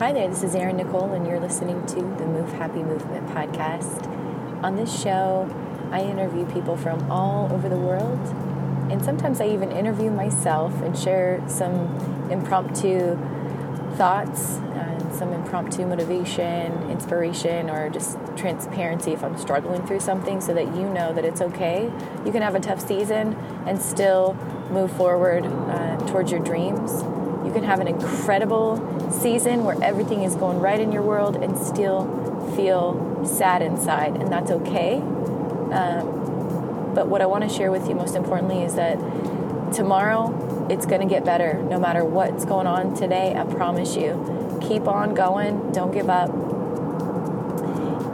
Hi there, this is Erin Nicole, and you're listening to the Move Happy Movement podcast. On this show, I interview people from all over the world, and sometimes I even interview myself and share some impromptu thoughts and some impromptu motivation, inspiration, or just transparency if I'm struggling through something so that you know that it's okay. You can have a tough season and still move forward uh, towards your dreams. You can have an incredible season where everything is going right in your world and still feel sad inside, and that's okay. Um, but what I want to share with you most importantly is that tomorrow it's going to get better no matter what's going on today. I promise you. Keep on going, don't give up.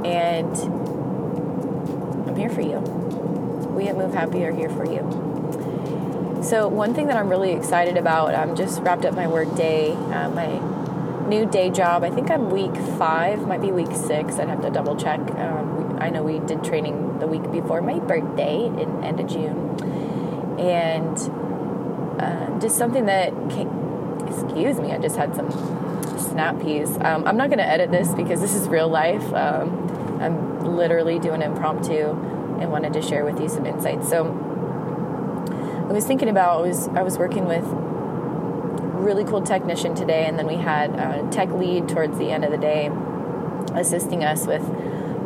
And I'm here for you. We at Move Happy are here for you. So, one thing that I'm really excited about, I'm just wrapped up my work day, uh, my new day job. I think I'm week five, might be week six. I'd have to double check. Um, I know we did training the week before my birthday in end of June, and uh, just something that came, excuse me, I just had some snap peas. Um, I'm not going to edit this because this is real life. Um, I'm literally doing impromptu and wanted to share with you some insights. So I was thinking about I was I was working with really cool technician today, and then we had a tech lead towards the end of the day, assisting us with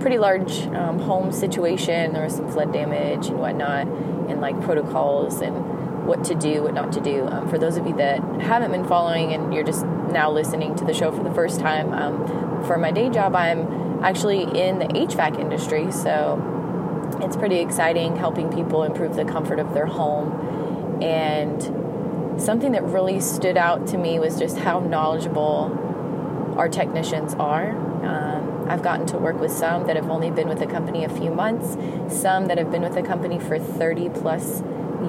pretty large um, home situation. There was some flood damage and whatnot, and like protocols and what to do, what not to do. Um, for those of you that haven't been following and you're just now listening to the show for the first time, um, for my day job, I'm actually in the HVAC industry, so it's pretty exciting helping people improve the comfort of their home. And something that really stood out to me was just how knowledgeable our technicians are. Um, I've gotten to work with some that have only been with the company a few months, some that have been with the company for 30 plus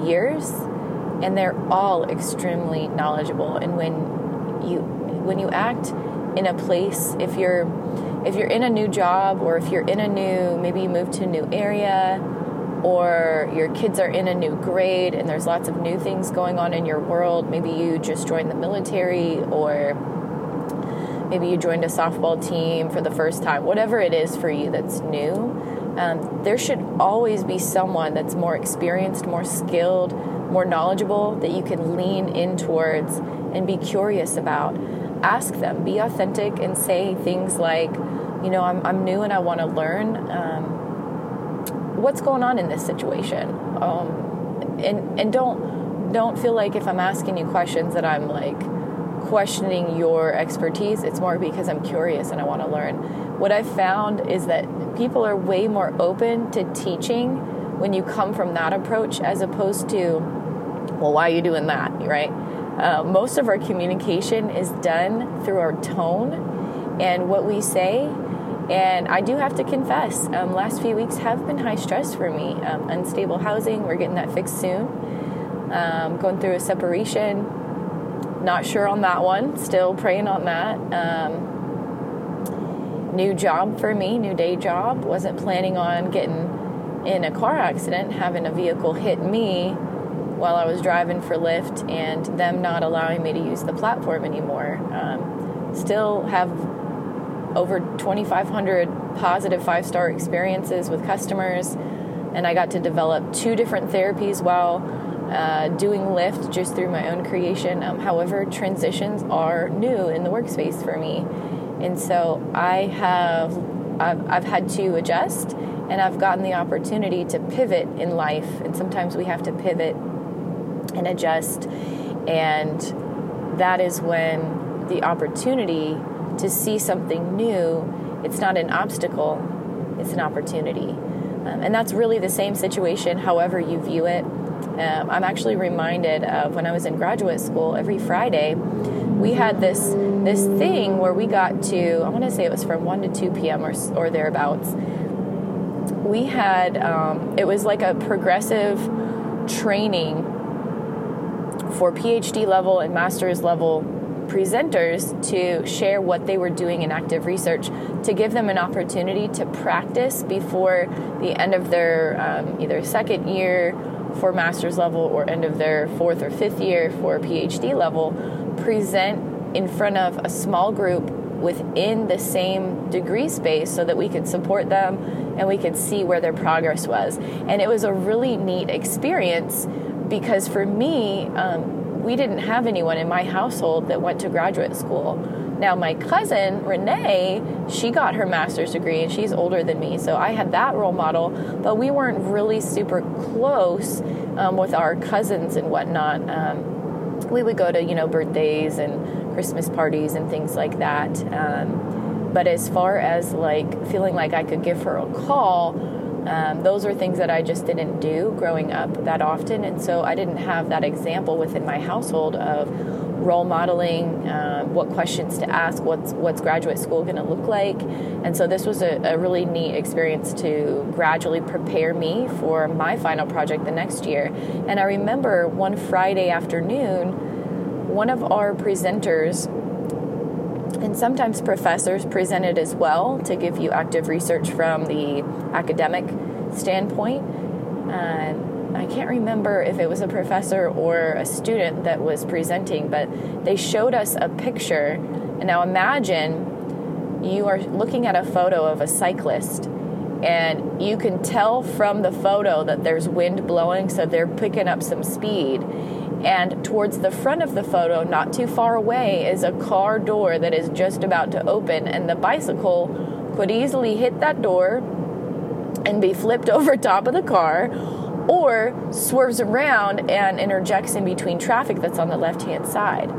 years, and they're all extremely knowledgeable. And when you when you act in a place, if you're if you're in a new job or if you're in a new, maybe you moved to a new area or your kids are in a new grade and there's lots of new things going on in your world, maybe you just joined the military or maybe you joined a softball team for the first time, whatever it is for you that's new. Um, there should always be someone that's more experienced, more skilled, more knowledgeable that you can lean in towards and be curious about ask them, be authentic, and say things like, you know, I'm, I'm new and I want to learn. Um, what's going on in this situation? Um, and and don't don't feel like if I'm asking you questions that I'm like questioning your expertise. It's more because I'm curious and I want to learn. What I've found is that people are way more open to teaching when you come from that approach as opposed to, well, why are you doing that, right? Uh, most of our communication is done through our tone and what we say. And I do have to confess, um, last few weeks have been high stress for me. Um, unstable housing, we're getting that fixed soon. Um, going through a separation, not sure on that one, still praying on that. Um, new job for me, new day job. Wasn't planning on getting in a car accident, having a vehicle hit me while I was driving for Lyft and them not allowing me to use the platform anymore. Um, still have over 2,500 positive five star experiences with customers, and I got to develop two different therapies while uh, doing Lyft just through my own creation. Um, however, transitions are new in the workspace for me, and so I have I've, I've had to adjust and I've gotten the opportunity to pivot in life. And sometimes we have to pivot and adjust. And that is when the opportunity to see something new, it's not an obstacle, it's an opportunity. Um, and that's really the same situation, however you view it. Um, I'm actually reminded of when I was in graduate school, every Friday, we had this this thing where we got to, I want to say it was from 1 to 2 p.m. or, or thereabouts. We had, um, it was like a progressive training for PhD level and master's level presenters to share what they were doing in active research to give them an opportunity to practice before the end of their um, either second year for master's level or end of their fourth or fifth year for PhD level present in front of a small group within the same degree space so that we could support them and we could see where their progress was. And it was a really neat experience because for me, um, we didn't have anyone in my household that went to graduate school. Now, my cousin, Renee, she got her master's degree and she's older than me, so I had that role model, but we weren't really super close um, with our cousins and whatnot. Um, we would go to, you know, birthdays and Christmas parties and things like that. Um, but as far as like feeling like I could give her a call, um, those are things that I just didn't do growing up that often. And so I didn't have that example within my household of role modeling, um, what questions to ask, what's what's graduate school going to look like, and so this was a, a, really neat experience to gradually prepare me for my final project the next year. And I remember one Friday afternoon, one of our presenters. And sometimes professors presented as well to give you active research from the academic standpoint. And I can't remember if it was a professor or a student that was presenting, but they showed us a picture. And now imagine you are looking at a photo of a cyclist, and you can tell from the photo that there's wind blowing, so they're picking up some speed. And towards the front of the photo, not too far away, is a car door that is just about to open, and the bicycle could easily hit that door and be flipped over top of the car or swerves around and interjects in between traffic that's on the left hand side.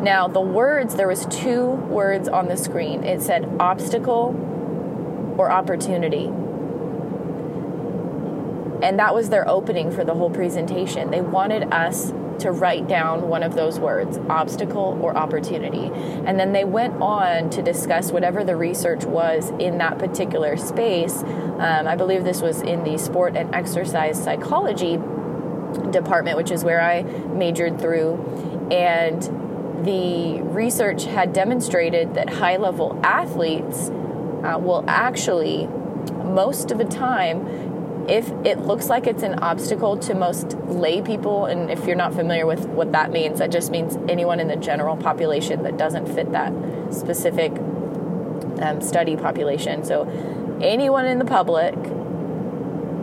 Now, the words, there was two words on the screen. It said obstacle or opportunity. And that was their opening for the whole presentation. They wanted us to write down one of those words obstacle or opportunity. And then they went on to discuss whatever the research was in that particular space. Um, I believe this was in the sport and exercise psychology department, which is where I majored through. And the research had demonstrated that high level athletes uh, will actually, most of the time, if it looks like it's an obstacle to most lay people, and if you're not familiar with what that means, that just means anyone in the general population that doesn't fit that specific um, study population. So, anyone in the public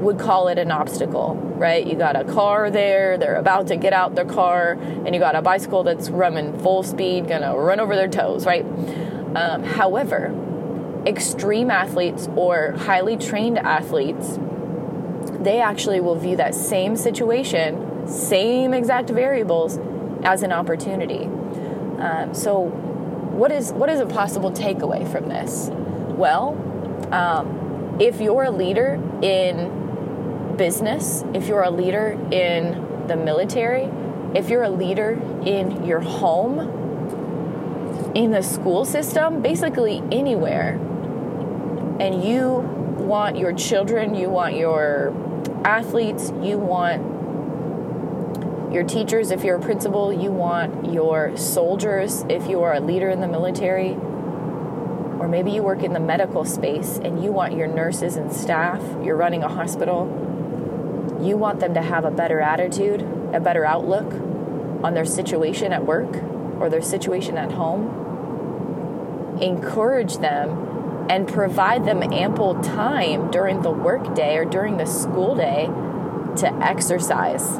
would call it an obstacle, right? You got a car there, they're about to get out their car, and you got a bicycle that's running full speed, gonna run over their toes, right? Um, however, extreme athletes or highly trained athletes they actually will view that same situation, same exact variables, as an opportunity. Um, so, what is what is a possible takeaway from this? Well, um, if you're a leader in business, if you're a leader in the military, if you're a leader in your home, in the school system, basically anywhere, and you want your children, you want your athletes, you want your teachers if you're a principal, you want your soldiers if you are a leader in the military, or maybe you work in the medical space and you want your nurses and staff, you're running a hospital, you want them to have a better attitude, a better outlook on their situation at work or their situation at home. Encourage them and provide them ample time during the workday or during the school day to exercise.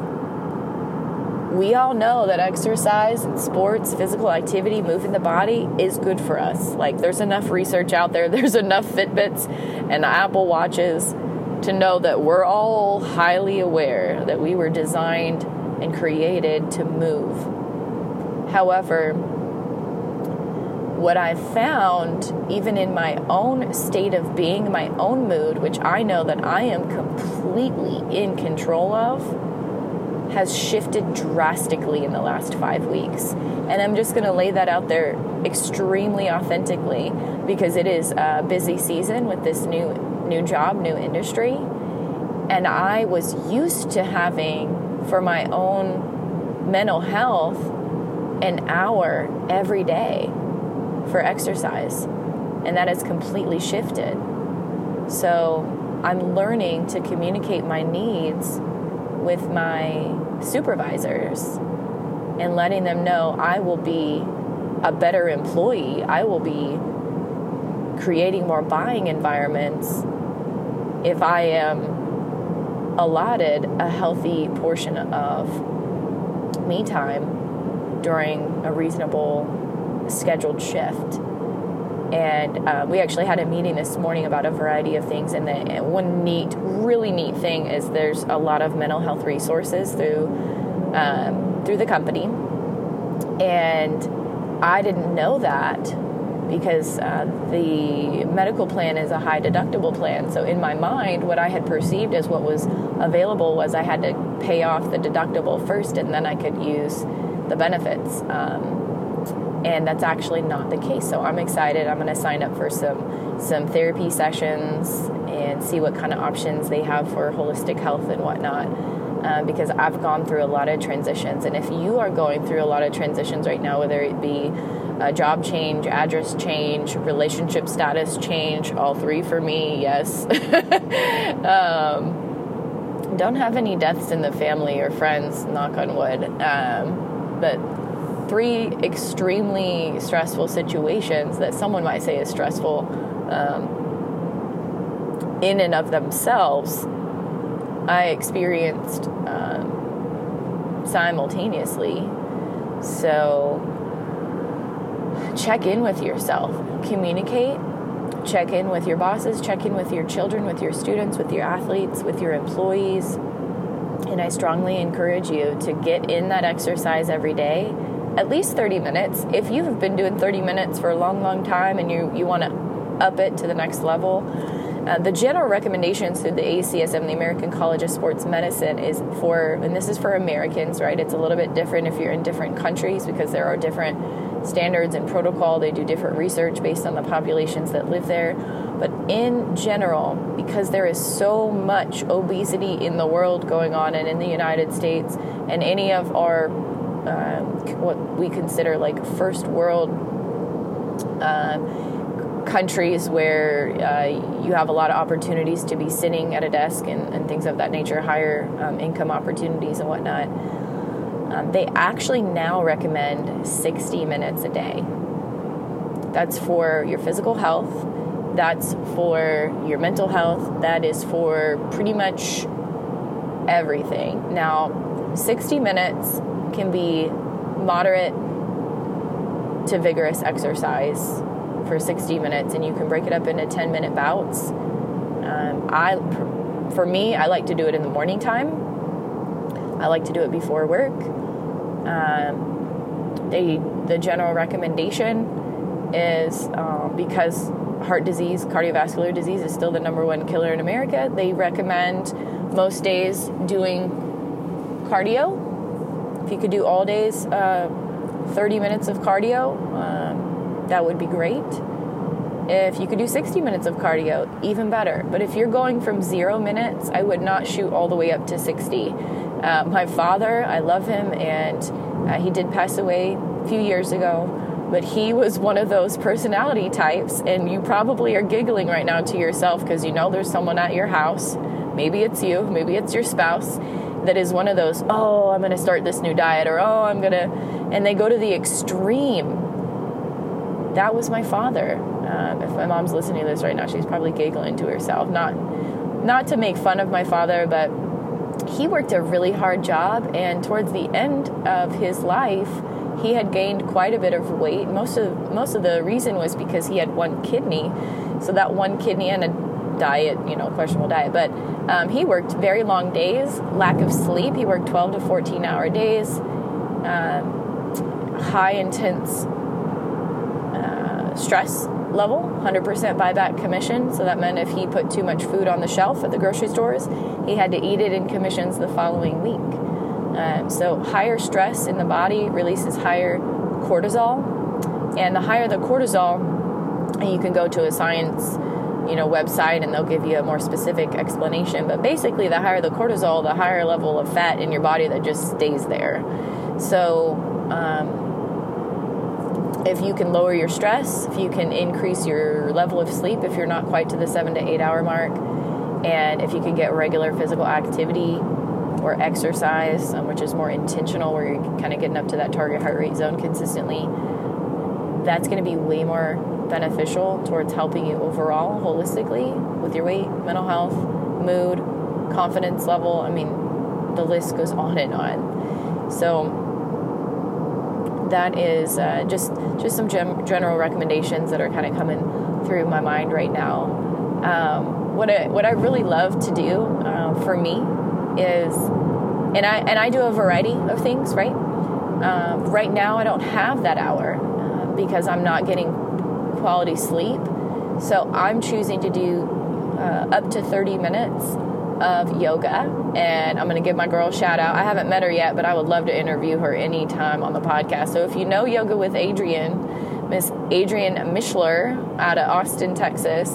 We all know that exercise and sports, physical activity, moving the body is good for us. Like, there's enough research out there, there's enough Fitbits and Apple Watches to know that we're all highly aware that we were designed and created to move. However, what I've found, even in my own state of being, my own mood, which I know that I am completely in control of, has shifted drastically in the last five weeks. And I'm just going to lay that out there extremely authentically because it is a busy season with this new new job, new industry. And I was used to having for my own mental health an hour every day for exercise, and that has completely shifted. So I'm learning to communicate my needs with my supervisors and letting them know I will be a better employee, I will be creating more buying environments if I am allotted a healthy portion of me time during a reasonable scheduled shift. And uh, we actually had a meeting this morning about a variety of things. And, the, one neat, really neat thing is there's a lot of mental health resources through um, through the company, and I didn't know that because uh, the medical plan is a high deductible plan. So in my mind, what I had perceived as what was available was I had to pay off the deductible first, and then I could use the benefits. Um, and that's actually not the case. So I'm excited. I'm going to sign up for some some therapy sessions and see what kind of options they have for holistic health and whatnot. Uh, because I've gone through a lot of transitions, and if you are going through a lot of transitions right now, whether it be a job change, address change, relationship status change, all three for me, yes. um, don't have any deaths in the family or friends, knock on wood. Um, but three extremely stressful situations that someone might say is stressful um, in and of themselves, I experienced um, simultaneously. So check in with yourself, communicate, check in with your bosses, check in with your children, with your students, with your athletes, with your employees. And I strongly encourage you to get in that exercise every day at least 30 minutes. If you have been doing 30 minutes for a long, long time and you, you want to up it to the next level, uh, the general recommendations through the ACSM, the American College of Sports Medicine, is for, and this is for Americans, right? It's a little bit different if you're in different countries because there are different standards and protocol. They do different research based on the populations that live there. But in general, because there is so much obesity in the world going on and in the United States, and any of our what we consider like first world uh, countries where uh, you have a lot of opportunities to be sitting at a desk and, and things of that nature, higher um, income opportunities and whatnot. Um, they actually now recommend 60 minutes a day. That's for your physical health, that's for your mental health, that is for pretty much everything. Now, 60 minutes can be moderate to vigorous exercise for 60 minutes, and you can break it up into 10 minute bouts. Um, I, for me, I like to do it in the morning time. I like to do it before work. Um, they, the general recommendation is um, because heart disease, cardiovascular disease is still the number one killer in America, they recommend most days doing cardio if you could do all days, uh, 30 minutes of cardio, um, that would be great. If you could do 60 minutes of cardio, even better. But if you're going from zero minutes, I would not shoot all the way up to 60. Uh, my father, I love him, and uh, he did pass away a few years ago but he was one of those personality types and you probably are giggling right now to yourself because you know there's someone at your house maybe it's you maybe it's your spouse that is one of those, oh, I'm going to start this new diet, or oh, I'm going to, and they go to the extreme. That was my father. Um, if my mom's listening to this right now, she's probably giggling to herself. Not, not to make fun of my father, but he worked a really hard job, and towards the end of his life, he had gained quite a bit of weight. Most of most of the reason was because he had one kidney, so that one kidney and a diet, you know, questionable diet, but um, he worked very long days, lack of sleep. He worked 12 to 14 hour days, um, high intense uh, stress level, 100% buyback commission. So that meant if he put too much food on the shelf at the grocery stores, he had to eat it in commissions the following week. Um, so higher stress in the body releases higher cortisol, and the higher the cortisol, and you can go to a science you know website and they'll give you a more specific explanation. But basically the higher the cortisol the higher level of fat in your body that just stays there. So um, if you can lower your stress if you can increase your level of sleep if you're not quite to the seven to eight hour mark and if you can get regular physical activity or exercise um, which is more intentional where you're kind of getting up to that target heart rate zone consistently that's going to be way more beneficial towards helping you overall, holistically, with your weight, mental health, mood, confidence level. I mean, the list goes on and on. So, that is uh, just just some gem- general recommendations that are kind of coming through my mind right now. Um, what I what I really love to do uh, for me is, and I and I do a variety of things. Right, um, right now I don't have that hour uh, because I'm not getting quality sleep. So I'm choosing to do uh, up to 30 minutes of yoga. And I'm going to give my girl a shout out. I haven't met her yet, but I would love to interview her anytime on the podcast. So if you know Yoga with Adriene, Miss Adriene Mishler out of Austin, Texas,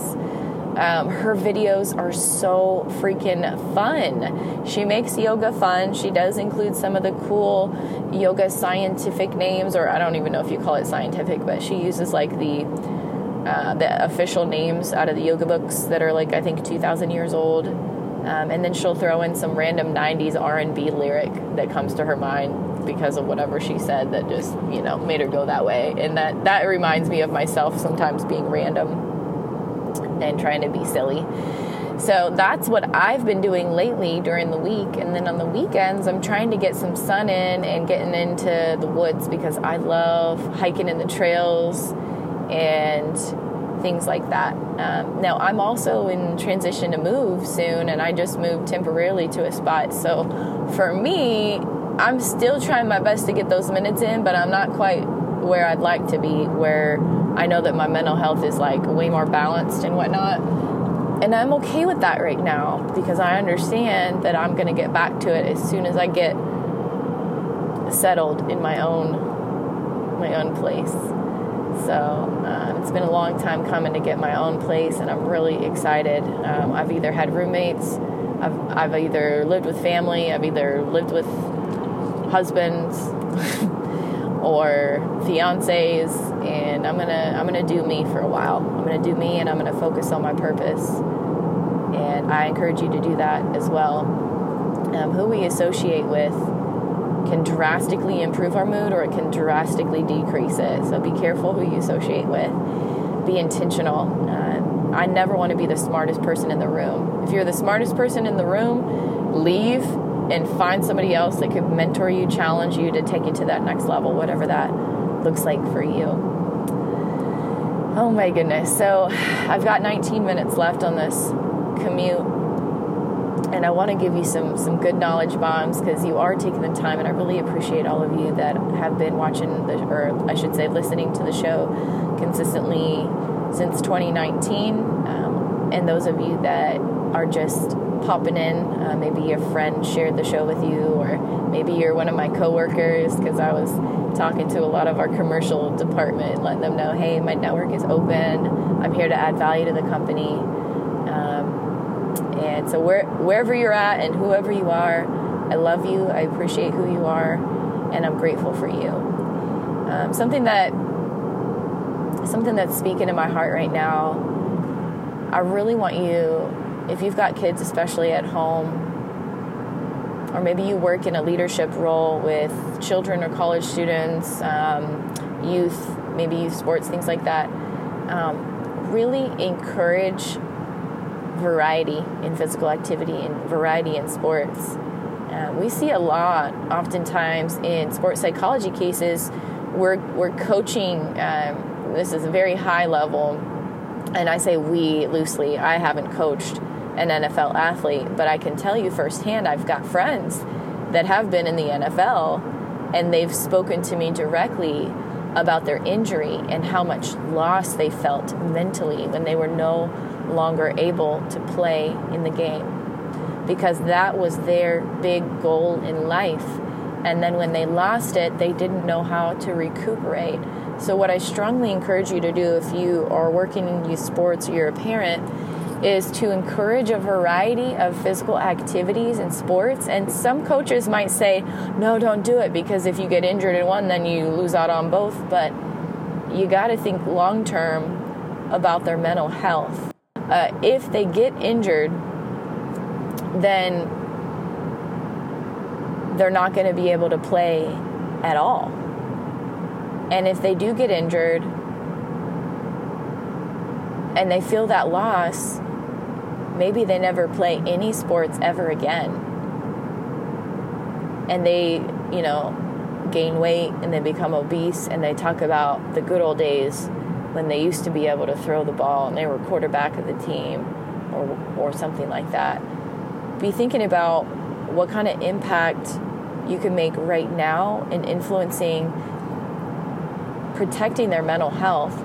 um, her videos are so freaking fun. She makes yoga fun. She does include some of the cool yoga scientific names, or I don't even know if you call it scientific, but she uses like the uh, the official names out of the yoga books that are like I think 2,000 years old. Um, and then she'll throw in some random 90s r&b lyric that comes to her mind because of whatever she said that just you know made her go that way and that that reminds me of myself sometimes being random and trying to be silly so that's what I've been doing lately during the week. And then on the weekends, I'm trying to get some sun in and getting into the woods because I love hiking in the trails and things like that. Um, now, I'm also in transition to move soon, and I just moved temporarily to a spot. So for me, I'm still trying my best to get those minutes in, but I'm not quite where I'd like to be, where I know that my mental health is like way more balanced and whatnot. And I'm okay with that right now because I understand that I'm going to get back to it as soon as I get settled in my own my own place. So uh, it's been a long time coming to get my own place, and I'm really excited. Um, I've either had roommates, I've, I've either lived with family, I've either lived with husbands or fiancés, and I'm gonna I'm gonna do me for a while. I'm gonna do me, and I'm gonna focus on my purpose. And I encourage you to do that as well. Um, who we associate with can drastically improve our mood or it can drastically decrease it. So be careful who you associate with. Be intentional. Uh, I never want to be the smartest person in the room. If you're the smartest person in the room, leave and find somebody else that could mentor you, challenge you to take you to that next level, whatever that looks like for you. Oh my goodness. So I've got 19 minutes left on this commute and I want to give you some some good knowledge bombs because you are taking the time, and I really appreciate all of you that have been watching the, or I should say, listening to the show consistently since 2019, um, and those of you that are just popping in. Uh, maybe a friend shared the show with you, or maybe you're one of my coworkers because I was talking to a lot of our commercial department, letting them know, hey, my network is open. I'm here to add value to the company. And so, where, wherever you're at and whoever you are, I love you. I appreciate who you are, and I'm grateful for you. Um, something that something that's speaking to my heart right now. I really want you, if you've got kids, especially at home, or maybe you work in a leadership role with children or college students, um, youth, maybe youth sports, things like that. Um, really encourage variety in physical activity and variety in sports. Uh, we see a lot, oftentimes, in sports psychology cases. We're, we're coaching, um, this is a very high level, and I say we loosely. I haven't coached an NFL athlete, but I can tell you firsthand, I've got friends that have been in the NFL, and they've spoken to me directly about their injury and how much loss they felt mentally when they were no longer able to play in the game because that was their big goal in life. And then when they lost it, they didn't know how to recuperate. So, what I strongly encourage you to do if you are working in youth sports or you're a parent is to encourage a variety of physical activities and sports. And some coaches might say, no, don't do it because if you get injured in one, then you lose out on both. But you got to think long term about their mental health uh, if they get injured, then they're not going to be able to play at all. And if they do get injured, and they feel that loss, maybe they never play any sports ever again. And they, you know, gain weight and they become obese and they talk about the good old days when they used to be able to throw the ball and they were quarterback of the team or, or something like that. Be thinking about what kind of impact you can make right now in influencing protecting their mental health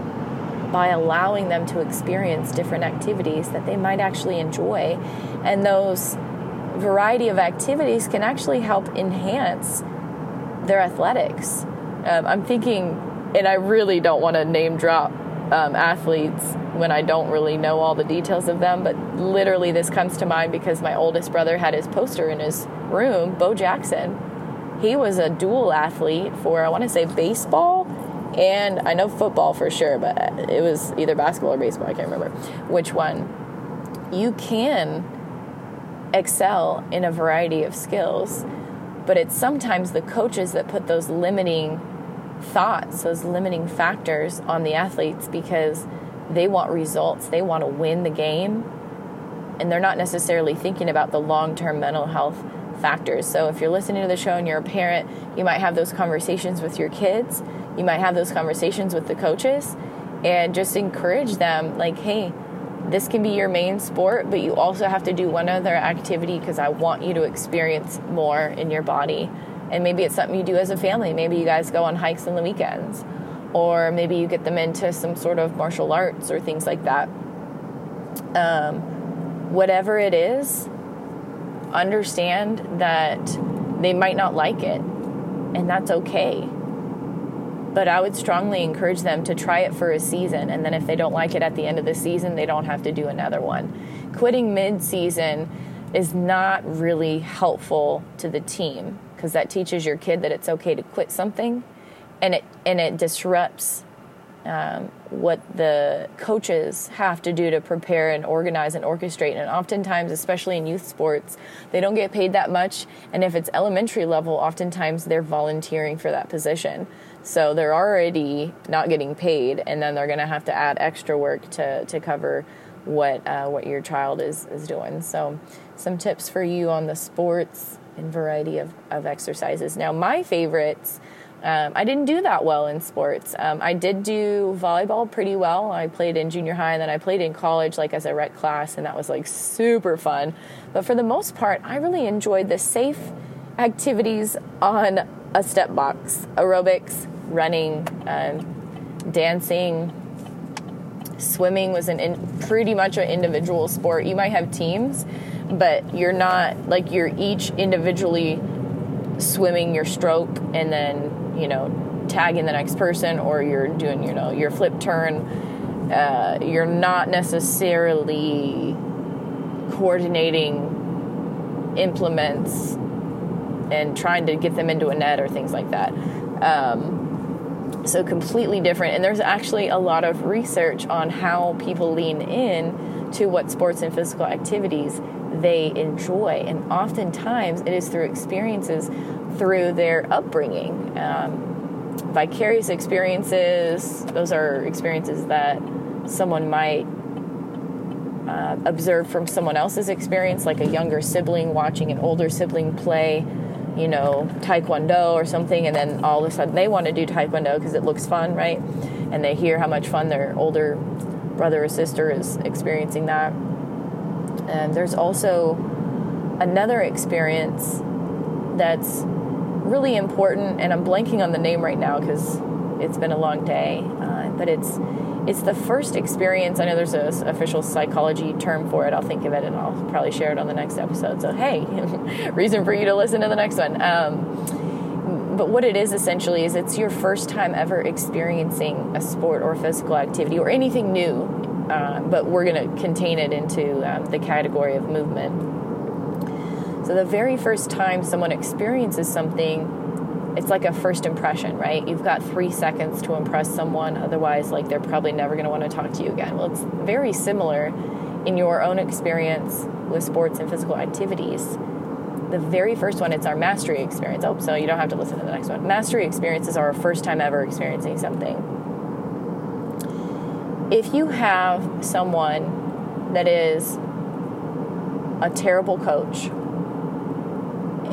by allowing them to experience different activities that they might actually enjoy. And those variety of activities can actually help enhance their athletics. Um, I'm thinking, and I really don't want to name drop um, athletes when I don't really know all the details of them, but literally this comes to mind because my oldest brother had his poster in his room, Bo Jackson. He was a dual athlete for, I want to say, baseball and I know football for sure, but it was either basketball or baseball, I can't remember which one. You can excel in a variety of skills, but it's sometimes the coaches that put those limiting thoughts, those limiting factors on the athletes because they want results, they want to win the game, and they're not necessarily thinking about the long term mental health factors. So if you're listening to the show and you're a parent, you might have those conversations with your kids, you might have those conversations with the coaches, and just encourage them like, hey, this can be your main sport, but you also have to do one other activity because I want you to experience more in your body and maybe it's something you do as a family. Maybe you guys go on hikes on the weekends, or maybe you get them into some sort of martial arts or things like that. Um, whatever it is, understand that they might not like it, and that's okay. But I would strongly encourage them to try it for a season, and then if they don't like it at the end of the season, they don't have to do another one. Quitting mid season is not really helpful to the team because that teaches your kid that it's okay to quit something, and it and it disrupts um, what the coaches have to do to prepare and organize and orchestrate. And oftentimes, especially in youth sports, they don't get paid that much. And if it's elementary level, oftentimes they're volunteering for that position. So they're already not getting paid, and then they're going to have to add extra work to, to cover what uh, what your child is is doing. So, some tips for you on the sports and variety of, of exercises. Now, my favorites, um, I didn't do that well in sports. Um, I did do volleyball pretty well. I played in junior high and then I played in college, like as a rec class, and that was like super fun. But for the most part, I really enjoyed the safe activities on a step box aerobics, running, um, dancing. Swimming was an in, pretty much an individual sport. You might have teams, but you're not like you're each individually swimming your stroke and then you know tagging the next person or you're doing you know your flip turn. Uh, you're not necessarily coordinating implements and trying to get them into a net or things like that. Um, so completely different. And there's actually a lot of research on how people lean in to what sports and physical activities they enjoy. And oftentimes it is through experiences through their upbringing. Um, vicarious experiences, those are experiences that someone might uh, observe from someone else's experience, like a younger sibling watching an older sibling play, you know, taekwondo or something, and then all of a sudden they want to do taekwondo because it looks fun, right? And they hear how much fun their older brother or sister is experiencing that. And there's also another experience that's really important, and I'm blanking on the name right now because it's been a long day. Uh, but it's it's the first experience. I know there's an official psychology term for it. I'll think of it and I'll probably share it on the next episode. So hey, reason for you to listen to the next one. Um, but what it is essentially is it's your first time ever experiencing a sport or physical activity or anything new uh, but we're going to contain it into um, the category of movement. So, the very first time someone experiences something, it's like a first impression, right? You've got three seconds to impress someone, otherwise, like they're probably never going to want to talk to you again. Well, it's very similar in your own experience with sports and physical activities. The very first one, it's our mastery experience. Oh, so you don't have to listen to the next one. Mastery experiences are our first time ever experiencing something if you have someone that is a terrible coach,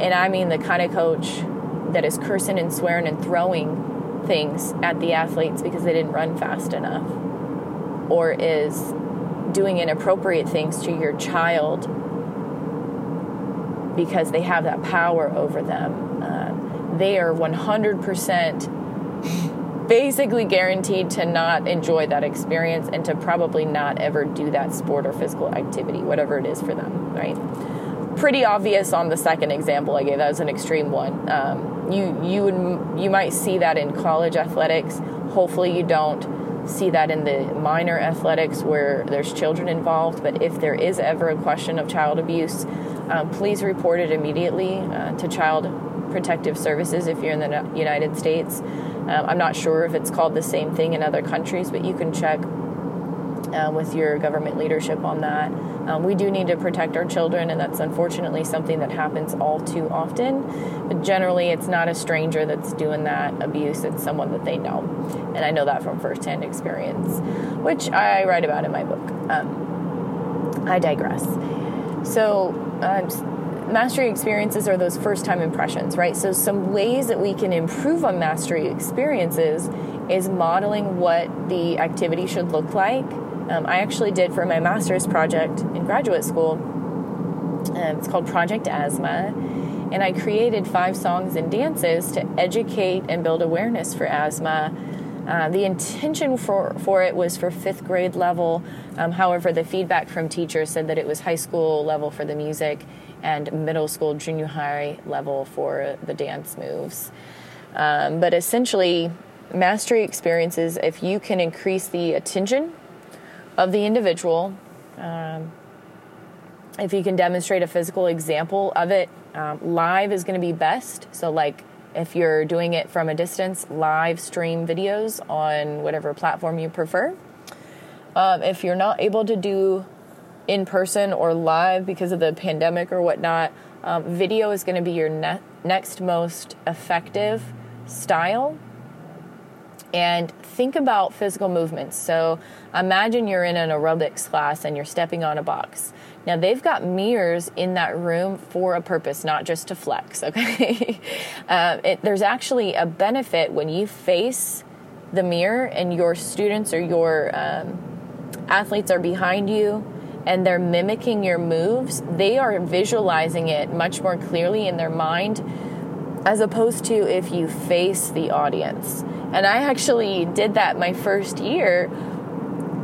and I mean the kind of coach that is cursing and swearing and throwing things at the athletes because they didn't run fast enough, or is doing inappropriate things to your child because they have that power over them. Uh, they are 100% basically guaranteed to not enjoy that experience and to probably not ever do that sport or physical activity, whatever it is for them, right? Pretty obvious on the second example I gave. That was an extreme one. Um, you you would you might see that in college athletics. Hopefully, you don't see that in the minor athletics where there's children involved. But if there is ever a question of child abuse, um, please report it immediately uh, to Child Protective Services if you're in the United States. Um, I'm not sure if it's called the same thing in other countries, but you can check uh, with your government leadership on that. Um, we do need to protect our children, and that's unfortunately something that happens all too often. But generally, it's not a stranger that's doing that abuse, it's someone that they know. And I know that from firsthand experience, which I write about in my book. Um, I digress. So, uh, mastery experiences are those first time impressions, right? So, some ways that we can improve on mastery experiences is modeling what the activity should look like. Um, I actually did for my master's project in graduate school. Um, it's called Project Asthma. And I created five songs and dances to educate and build awareness for asthma. Uh, the intention for, for it was for fifth grade level. Um, however, the feedback from teachers said that it was high school level for the music and middle school, junior high level for the dance moves. Um, but essentially, mastery experiences, if you can increase the attention of the individual, um, if you can demonstrate a physical example of it, um, live is going to be best. So, like if you're doing it from a distance, live stream videos on whatever platform you prefer. Um, if you're not able to do in person or live because of the pandemic or whatnot, um, video is going to be your ne- next most effective style and think about physical movements. So imagine you're in an aerobics class and you're stepping on a box. Now they've got mirrors in that room for a purpose, not just to flex. Okay, uh, it, there's actually a benefit when you face the mirror and your students or your um, athletes are behind you and they're mimicking your moves. They are visualizing it much more clearly in their mind as opposed to if you face the audience. And I actually did that my first year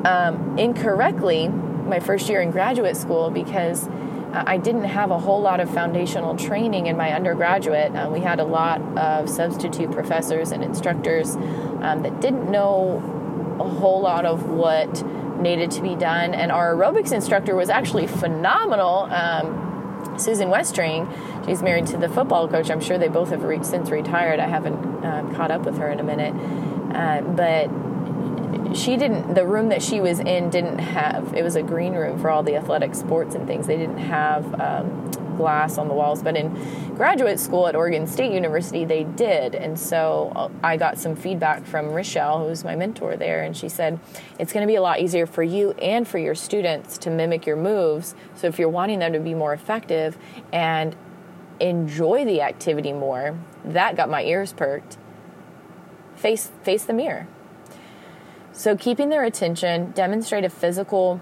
um, incorrectly, my first year in graduate school, because uh, I didn't have a whole lot of foundational training in my undergraduate. Uh, we had a lot of substitute professors and instructors um, that didn't know a whole lot of what needed to be done. And our aerobics instructor was actually phenomenal. Um, Susan Westring, she's married to the football coach. I'm sure they both have re- since retired. I haven't uh, caught up with her in a minute. Uh, but she didn't, the room that she was in didn't have, it was a green room for all the athletic sports and things. They didn't have um, glass on the walls. But in graduate school at Oregon State University, they did. And so uh, I got some feedback from Rochelle, who was my mentor there, and she said, It's going to be a lot easier for you and for your students to mimic your moves. So if you're wanting them to be more effective and enjoy the activity more, that got my ears perked. Face, face the mirror. So, keeping their attention, demonstrate a physical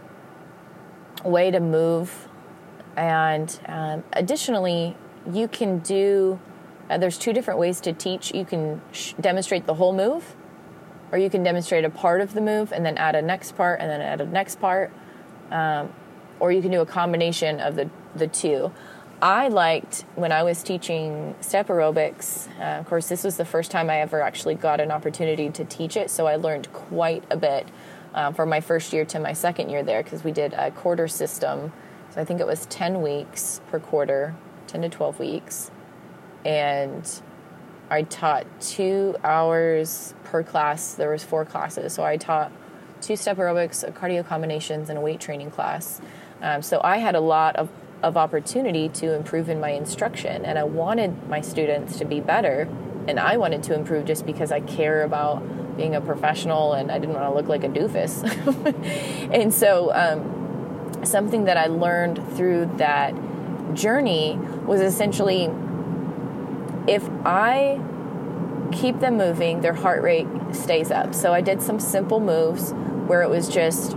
way to move and um, additionally, you can do, uh, there's two different ways to teach. You can sh- demonstrate the whole move, or you can demonstrate a part of the move and then add a next part and then add a next part. Um, or you can do a combination of the, the two. I liked when I was teaching step aerobics. Uh, of course, this was the first time I ever actually got an opportunity to teach it, so I learned quite a bit uh, from my first year to my second year there because we did a quarter system so I think it was 10 weeks per quarter, 10 to 12 weeks. And I taught two hours per class. There was four classes. So I taught two step aerobics, cardio combinations, and a weight training class. Um, so I had a lot of, of opportunity to improve in my instruction. And I wanted my students to be better. And I wanted to improve just because I care about being a professional and I didn't want to look like a doofus. and so, um, something that I learned through that journey was essentially if I keep them moving, their heart rate stays up. So I did some simple moves where it was just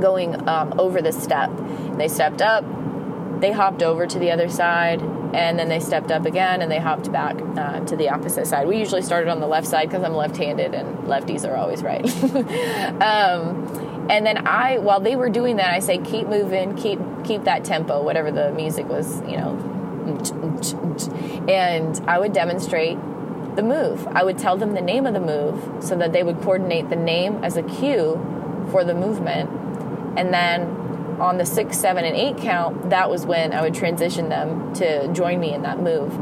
going um, over the step. They stepped up, they hopped over to the other side, and then they stepped up again and they hopped back uh, to the opposite side. We usually started on the left side because I'm left-handed and lefties are always right. um, and then I, while they were doing that, I say keep moving, keep keep that tempo, whatever the music was, you know, and I would demonstrate the move. I would tell them the name of the move so that they would coordinate the name as a cue for the movement, and then on the six, seven, and eight count, that was when I would transition them to join me in that move.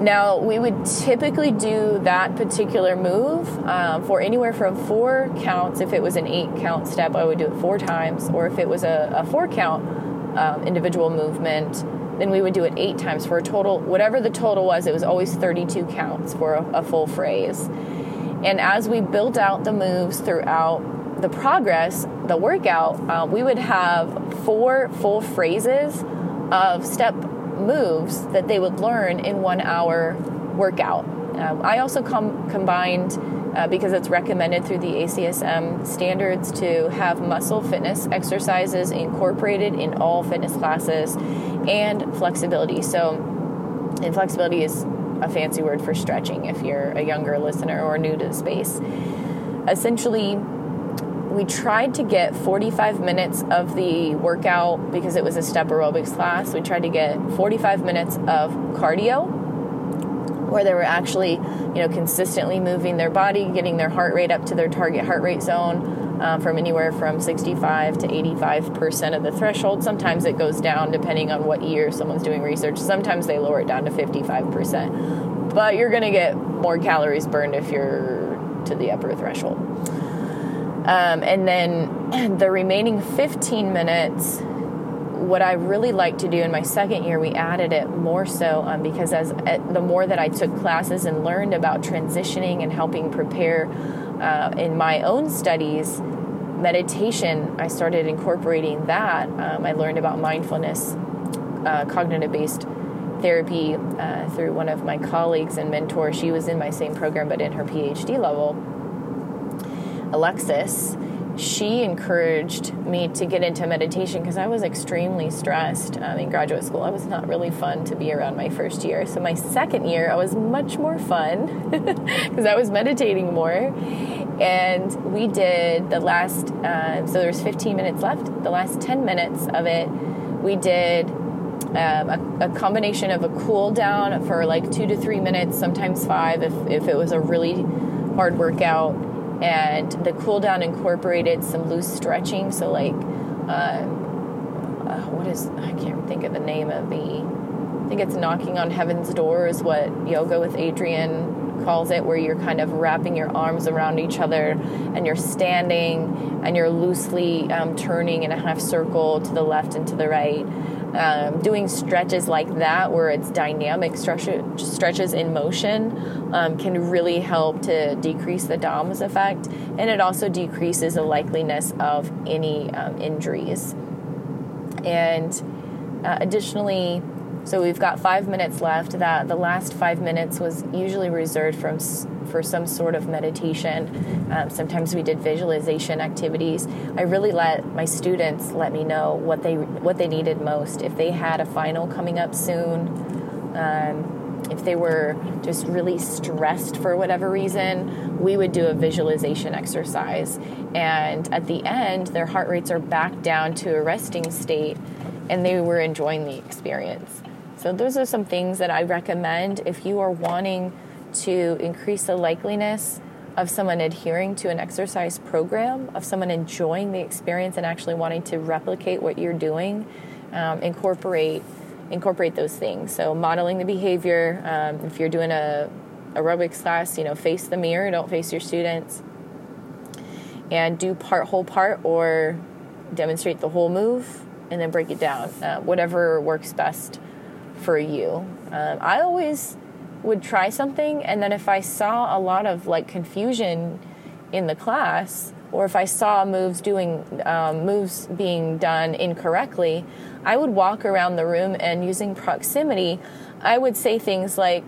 Now, we would typically do that particular move um, for anywhere from four counts. If it was an eight count step, I would do it four times. Or if it was a, a four count um, individual movement, then we would do it eight times for a total, whatever the total was, it was always 32 counts for a, a full phrase. And as we built out the moves throughout the progress, the workout, uh, we would have four full phrases of step moves that they would learn in one hour workout. Um, I also com- combined, uh, because it's recommended through the ACSM standards, to have muscle fitness exercises incorporated in all fitness classes and flexibility. So, and flexibility is a fancy word for stretching if you're a younger listener or new to the space. Essentially, we tried to get 45 minutes of the workout because it was a step aerobics class. We tried to get 45 minutes of cardio where they were actually, you know, consistently moving their body, getting their heart rate up to their target heart rate zone uh, from anywhere from 65 to 85 percent of the threshold. Sometimes it goes down depending on what year someone's doing research. Sometimes they lower it down to 55 percent, but you're going to get more calories burned if you're to the upper threshold. Um, and then the remaining 15 minutes, what I really like to do in my second year, we added it more so um, because as uh, the more that I took classes and learned about transitioning and helping prepare uh, in my own studies, meditation, I started incorporating that. Um, I learned about mindfulness, uh, cognitive based therapy uh, through one of my colleagues and mentors. She was in my same program but in her PhD level Alexis, she encouraged me to get into meditation because I was extremely stressed um, in graduate school. It was not really fun to be around my first year. So, my second year, I was much more fun because I was meditating more. And we did the last, uh, so there's 15 minutes left. The last 10 minutes of it, we did um, a, a, combination of a cool down for like two to three minutes, sometimes five if, if it was a really hard workout and the cool down incorporated some loose stretching. So like, uh, uh, what is I can't think of the name of the. I think it's knocking on heaven's door is what yoga with Adriene calls it, where you're kind of wrapping your arms around each other and you're standing and you're loosely um, turning in a half circle to the left and to the right um, doing stretches like that where it's dynamic stretches in motion um, can really help to decrease the DOMS effect and it also decreases the likeliness of any um, injuries. And uh, additionally, so we've got five minutes left. That the last five minutes was usually reserved from for some sort of meditation. Um, sometimes we did visualization activities. I really let my students let me know what they what they needed most. If they had a final coming up soon, um, if they were just really stressed for whatever reason, we would do a visualization exercise. And at the end, their heart rates are back down to a resting state, and they were enjoying the experience. So, those are some things that I recommend if you are wanting to increase the likeliness of someone adhering to an exercise program, of someone enjoying the experience and actually wanting to replicate what you're doing. Um, incorporate incorporate those things. So, modeling the behavior. Um, if you're doing a aerobics class, you know, face the mirror, don't face your students, and do part whole part or demonstrate the whole move and then break it down. Uh, whatever works best for you. Um, I always would try something, and then if I saw a lot of like confusion in the class, or if I saw moves doing um, moves being done incorrectly, I would walk around the room and using proximity, I would say things like,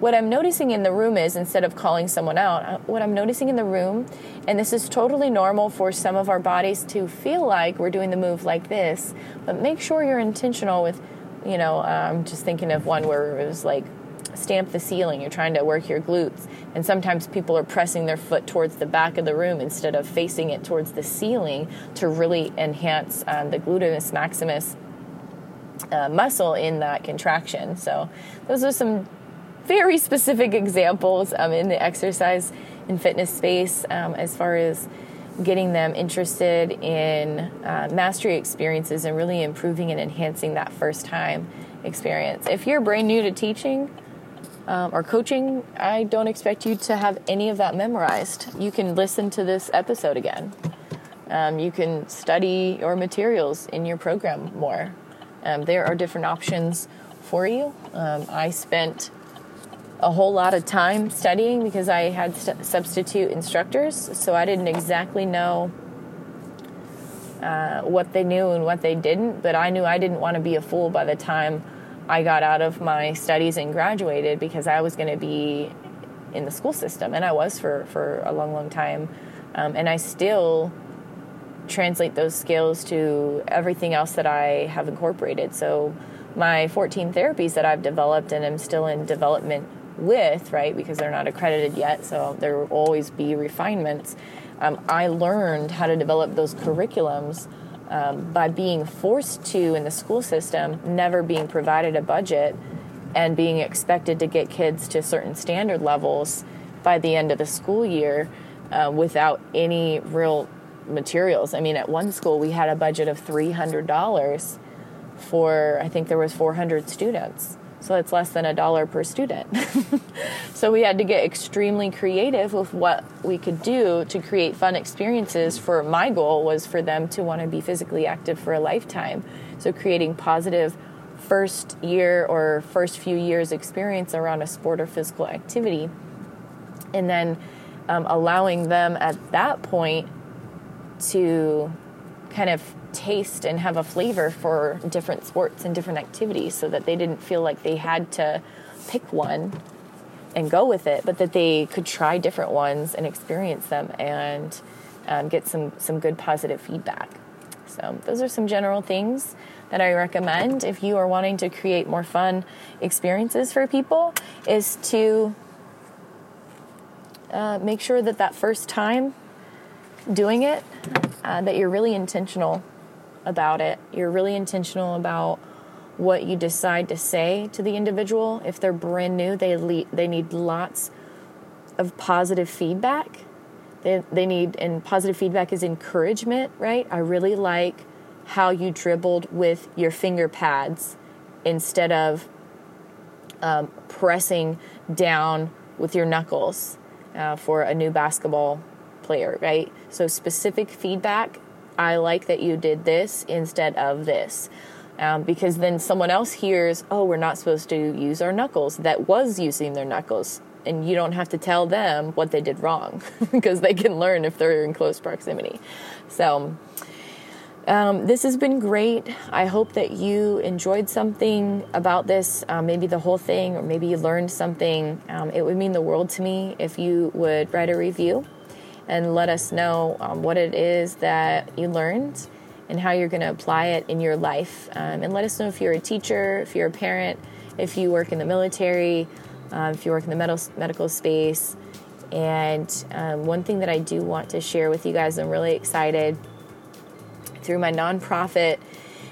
"What I'm noticing in the room is instead of calling someone out, uh, what I'm noticing in the room, and this is totally normal for some of our bodies to feel like we're doing the move like this, but make sure you're intentional with." You know, I'm just thinking of one where it was like stamp the ceiling, you're trying to work your glutes. And sometimes people are pressing their foot towards the back of the room instead of facing it towards the ceiling to really enhance um, the gluteus maximus uh, muscle in that contraction. So, those are some very specific examples um, in the exercise and fitness space um, as far as getting them interested in uh, mastery experiences and really improving and enhancing that first time experience. If you're brand new to teaching, um, or coaching, I don't expect you to have any of that memorized. You can listen to this episode again. Um, you can study your materials in your program more. Um, there are different options for you. Um, I spent a whole lot of time studying because I had st- substitute instructors, so I didn't exactly know uh, what they knew and what they didn't, but I knew I didn't want to be a fool by the time I got out of my studies and graduated because I was going to be in the school system, and I was for, for a long, long time. Um, and I still translate those skills to everything else that I have incorporated. So, my 14 therapies that I've developed and am still in development with, right, because they're not accredited yet, so there will always be refinements. Um, I learned how to develop those curriculums um, by being forced to in the school system, never being provided a budget, and being expected to get kids to certain standard levels by the end of the school year uh, without any real materials. I mean, at one school we had a budget of three hundred dollars for I think there was four hundred students so it's less than a dollar per student. so we had to get extremely creative with what we could do to create fun experiences. For my goal was for them to want to be physically active for a lifetime. So creating positive first year or first few years experience around a sport or physical activity, and then um, allowing them at that point to kind of taste and have a flavor for different sports and different activities so that they didn't feel like they had to pick one and go with it, but that they could try different ones and experience them and um, get some, some good positive feedback. So, those are some general things that I recommend if you are wanting to create more fun experiences for people is to uh, make sure that that first time doing it, uh, that you're really intentional about it. You're really intentional about what you decide to say to the individual. If they're brand new, they le- they need lots of positive feedback. They, they need, and positive feedback is encouragement, right? I really like how you dribbled with your finger pads instead of um, pressing down with your knuckles uh, for a new basketball player, right? So, specific feedback I like that you did this instead of this. Um, because then someone else hears, oh, we're not supposed to use our knuckles, that was using their knuckles. And you don't have to tell them what they did wrong because they can learn if they're in close proximity. So, um, this has been great. I hope that you enjoyed something about this, uh, maybe the whole thing, or maybe you learned something. Um, it would mean the world to me if you would write a review and let us know um, what it is that you learned and how you're going to apply it in your life. Um, and let us know if you're a teacher, if you're a parent, if you work in the military, uh, if you work in the medical, medical space. And um, one thing that I do want to share with you guys, I'm really excited through my nonprofit,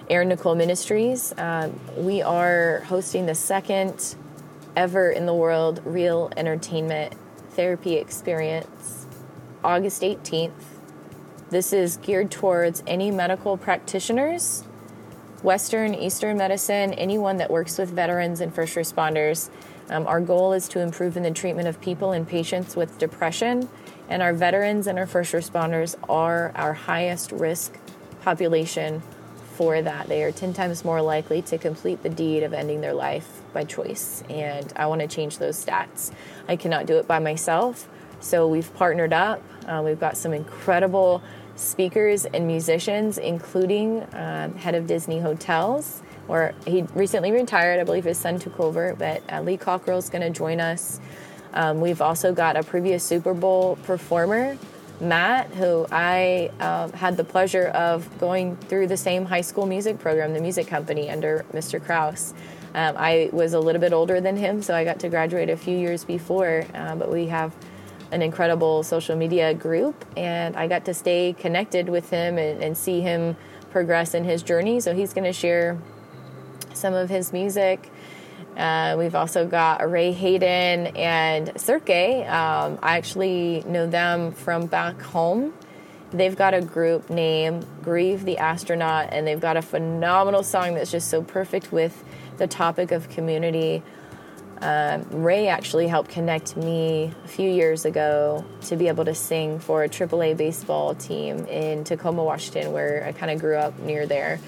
Erin Nicole Ministries. Um, we are hosting the second ever in the world real entertainment therapy experience August 18th. This is geared towards any medical practitioners, Western, Eastern medicine, anyone that works with veterans and first responders. Um, our goal is to improve in the treatment of people and patients with depression, and our veterans and our first responders are our highest risk population for that. They are 10 times more likely to complete the deed of ending their life by choice, and I want to change those stats. I cannot do it by myself, so we've partnered up. Uh, we've got some incredible speakers and musicians, including um, head of Disney Hotels, or he recently retired. I believe his son took over, but uh, Lee Cockrell is going to join us. Um, we've also got a previous Super Bowl performer, Matt, who I um, had the pleasure of going through the same high school music program, the music company, under Mr. Kraus. Um, I was a little bit older than him, so I got to graduate a few years before, uh, but we have an incredible social media group, and I got to stay connected with him and, and see him progress in his journey. So he's going to share some of his music. Uh, we've also got Ray Hayden and Cirque. Um, I actually know them from back home. They've got a group named Grieve the Astronaut, and they've got a phenomenal song that's just so perfect with the topic of community. Um, Ray actually helped connect me a few years ago to be able to sing for a AAA baseball team in Tacoma, Washington, where I kind of grew up near there.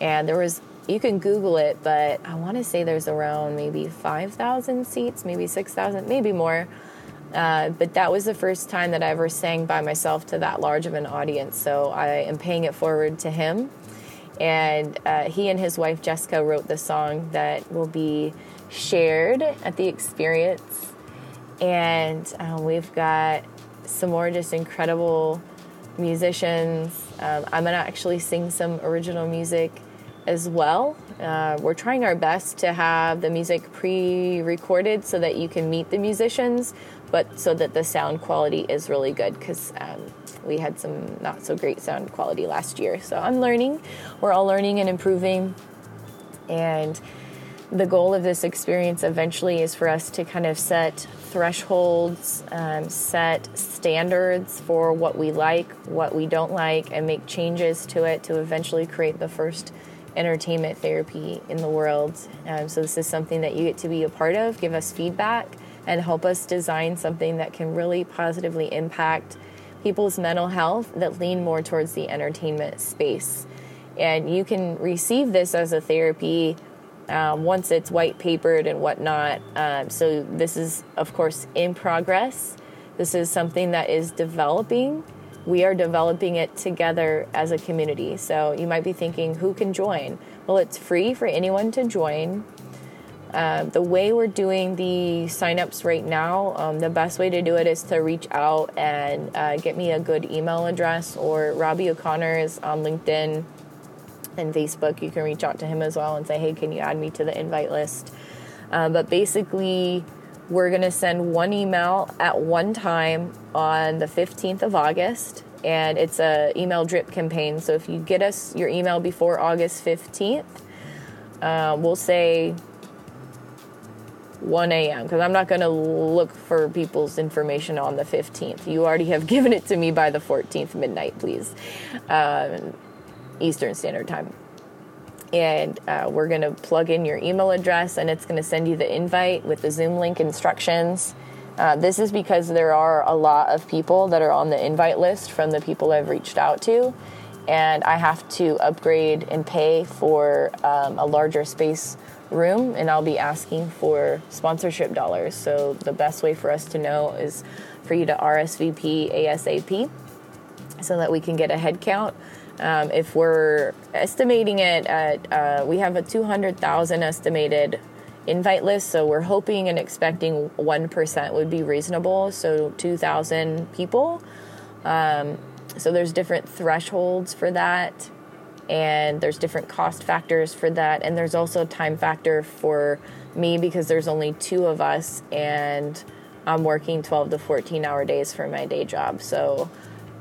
And there was, you can Google it, but I want to say there's around maybe 5,000 seats, maybe 6,000, maybe more. Uh, but that was the first time that I ever sang by myself to that large of an audience. So I am paying it forward to him. And uh, he and his wife Jessica wrote the song that will be shared at the experience. And uh, we've got some more just incredible musicians. Um, I'm going to actually sing some original music as well. Uh, we're trying our best to have the music pre recorded so that you can meet the musicians, but so that the sound quality is really good because um, we had some not so great sound quality last year. So I'm learning. We're all learning and improving. And the goal of this experience eventually is for us to kind of set thresholds, um, set standards for what we like, what we don't like, and make changes to it to eventually create the first entertainment therapy in the world. Um, so, this is something that you get to be a part of, give us feedback, and help us design something that can really positively impact people's mental health that lean more towards the entertainment space. And you can receive this as a therapy um, once it's white papered and whatnot. Um, so, this is, of course, in progress. This is something that is developing. We are developing it together as a community. So, you might be thinking, who can join? Well, it's free for anyone to join. Um, the way we're doing the signups right now, um, the best way to do it is to reach out and uh, get me a good email address or Robbie O'Connor is on LinkedIn and Facebook. You can reach out to him as well and say, hey, can you add me to the invite list? Uh, but basically, we're going to send one email at one time on the 15th of August, and it's a email drip campaign. So if you get us your email before August 15th, uh, we'll say 1 a.m. because I'm not going to look for people's information on the 15th. You already have given it to me by the 14th midnight, please. Uh, Eastern Standard Time. And uh, we're going to plug in your email address and it's going to send you the invite with the Zoom link instructions. Uh, this is because there are a lot of people that are on the invite list from the people I've reached out to. And I have to upgrade and pay for um, a larger space room, and I'll be asking for sponsorship dollars. So, the best way for us to know is for you to RSVP ASAP so that we can get a head count um, if we're estimating it at, uh, we have a 200,000 estimated invite list, so we're hoping and expecting 1% would be reasonable, so 2,000 people. Um, so there's different thresholds for that, and there's different cost factors for that, and there's also time factor for me because there's only two of us, and I'm working 12 to 14 hour days for my day job. So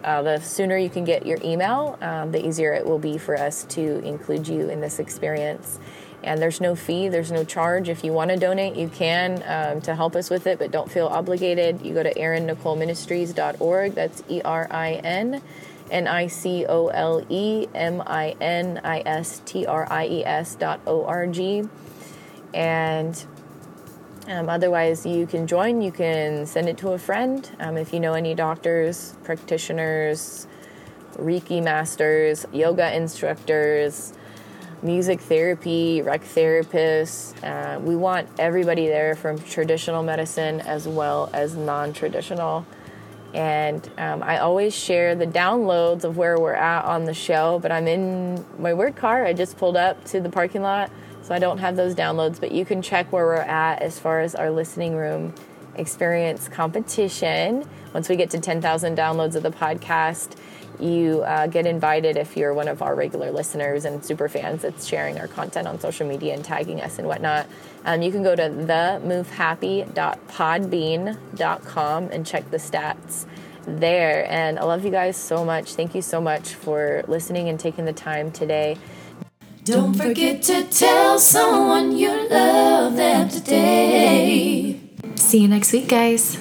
uh, the sooner you can get your email, um, the easier it will be for us to include you in this experience. And there's no fee, there's no charge. If you want to donate, you can um, to help us with it, but don't feel obligated. You go to erinnicoleministries.org. That's E R I N N I C O L E M I N I S T R I E S dot O R G. And um, otherwise, you can join, you can send it to a friend. Um, if you know any doctors, practitioners, Reiki masters, yoga instructors, music therapy, rec therapists. Uh, we want everybody there from traditional medicine as well as non traditional. And um, I always share the downloads of where we're at on the show, but I'm in my work car. I just pulled up to the parking lot, so I don't have those downloads, but you can check where we're at as far as our listening room experience competition. Once we get to 10,000 downloads of the podcast, you uh, get invited if you're one of our regular listeners and super fans that's sharing our content on social media and tagging us and whatnot. Um, you can go to themovehappy.podbean.com and check the stats there. And I love you guys so much. Thank you so much for listening and taking the time today. Don't forget to tell someone you love them today. See you next week, guys.